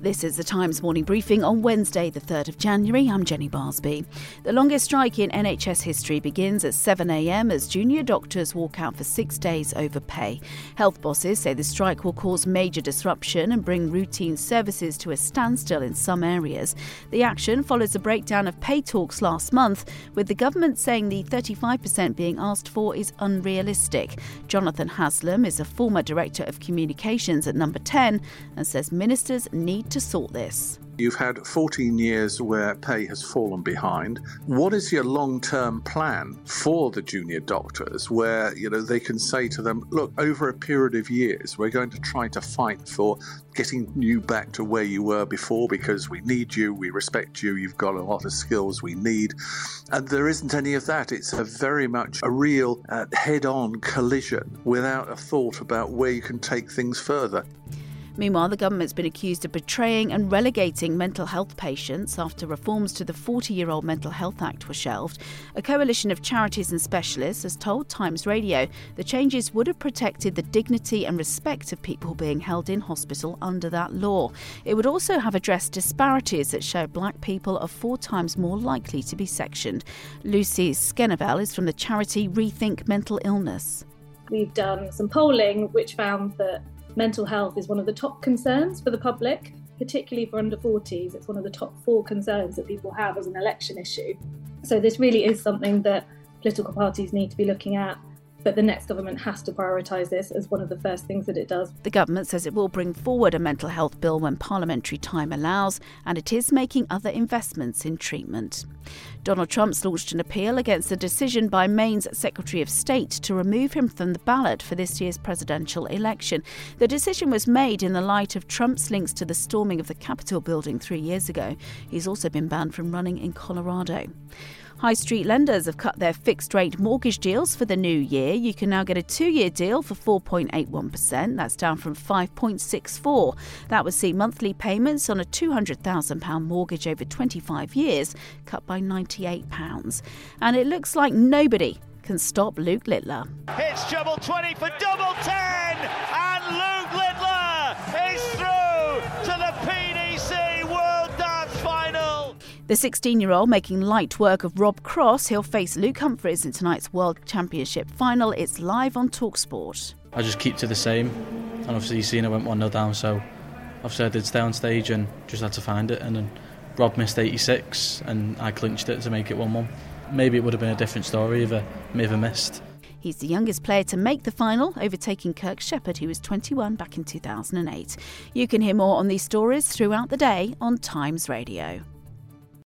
This is the Times morning briefing on Wednesday, the 3rd of January. I'm Jenny Barsby. The longest strike in NHS history begins at 7am as junior doctors walk out for six days over pay. Health bosses say the strike will cause major disruption and bring routine services to a standstill in some areas. The action follows a breakdown of pay talks last month, with the government saying the 35% being asked for is unrealistic. Jonathan Haslam is a former director of communications at Number 10 and says ministers need to sort this. You've had 14 years where pay has fallen behind. What is your long-term plan for the junior doctors where, you know, they can say to them, look, over a period of years, we're going to try to fight for getting you back to where you were before because we need you, we respect you, you've got a lot of skills we need. And there isn't any of that. It's a very much a real uh, head-on collision without a thought about where you can take things further. Meanwhile, the government's been accused of betraying and relegating mental health patients after reforms to the 40 year old Mental Health Act were shelved. A coalition of charities and specialists has told Times Radio the changes would have protected the dignity and respect of people being held in hospital under that law. It would also have addressed disparities that show black people are four times more likely to be sectioned. Lucy Schonegevel is from the charity Rethink Mental Illness. We've done some polling which found that mental health is one of the top concerns for the public, particularly for under 40s. It's one of the top four concerns that people have as an election issue. So, this really is something that political parties need to be looking at but the next government has to prioritise this as one of the first things that it does. The government says it will bring forward a mental health bill when parliamentary time allows, and it is making other investments in treatment. Donald Trump's launched an appeal against the decision by Maine's Secretary of State to remove him from the ballot for this year's presidential election. The decision was made in the light of Trump's links to the storming of the Capitol building three years ago. He's also been banned from running in Colorado. High street lenders have cut their fixed rate mortgage deals for the new year. You can now get a two year deal for 4.81%. That's down from 5.64. That would see monthly payments on a £200,000 mortgage over 25 years cut by £98. And it looks like nobody can stop Luke Littler. It's double 20 for double 10, and The 16 year old making light work of Rob Cross, he'll face Luke Humphries in tonight's World Championship final. It's live on Talksport. I just keep to the same, and obviously you've seen I went 1 0 down, so obviously I did stay on stage and just had to find it. And then Rob missed 86, and I clinched it to make it 1 1. Maybe it would have been a different story if I never missed. He's the youngest player to make the final, overtaking Kirk Shepherd, who was 21 back in 2008. You can hear more on these stories throughout the day on Times Radio.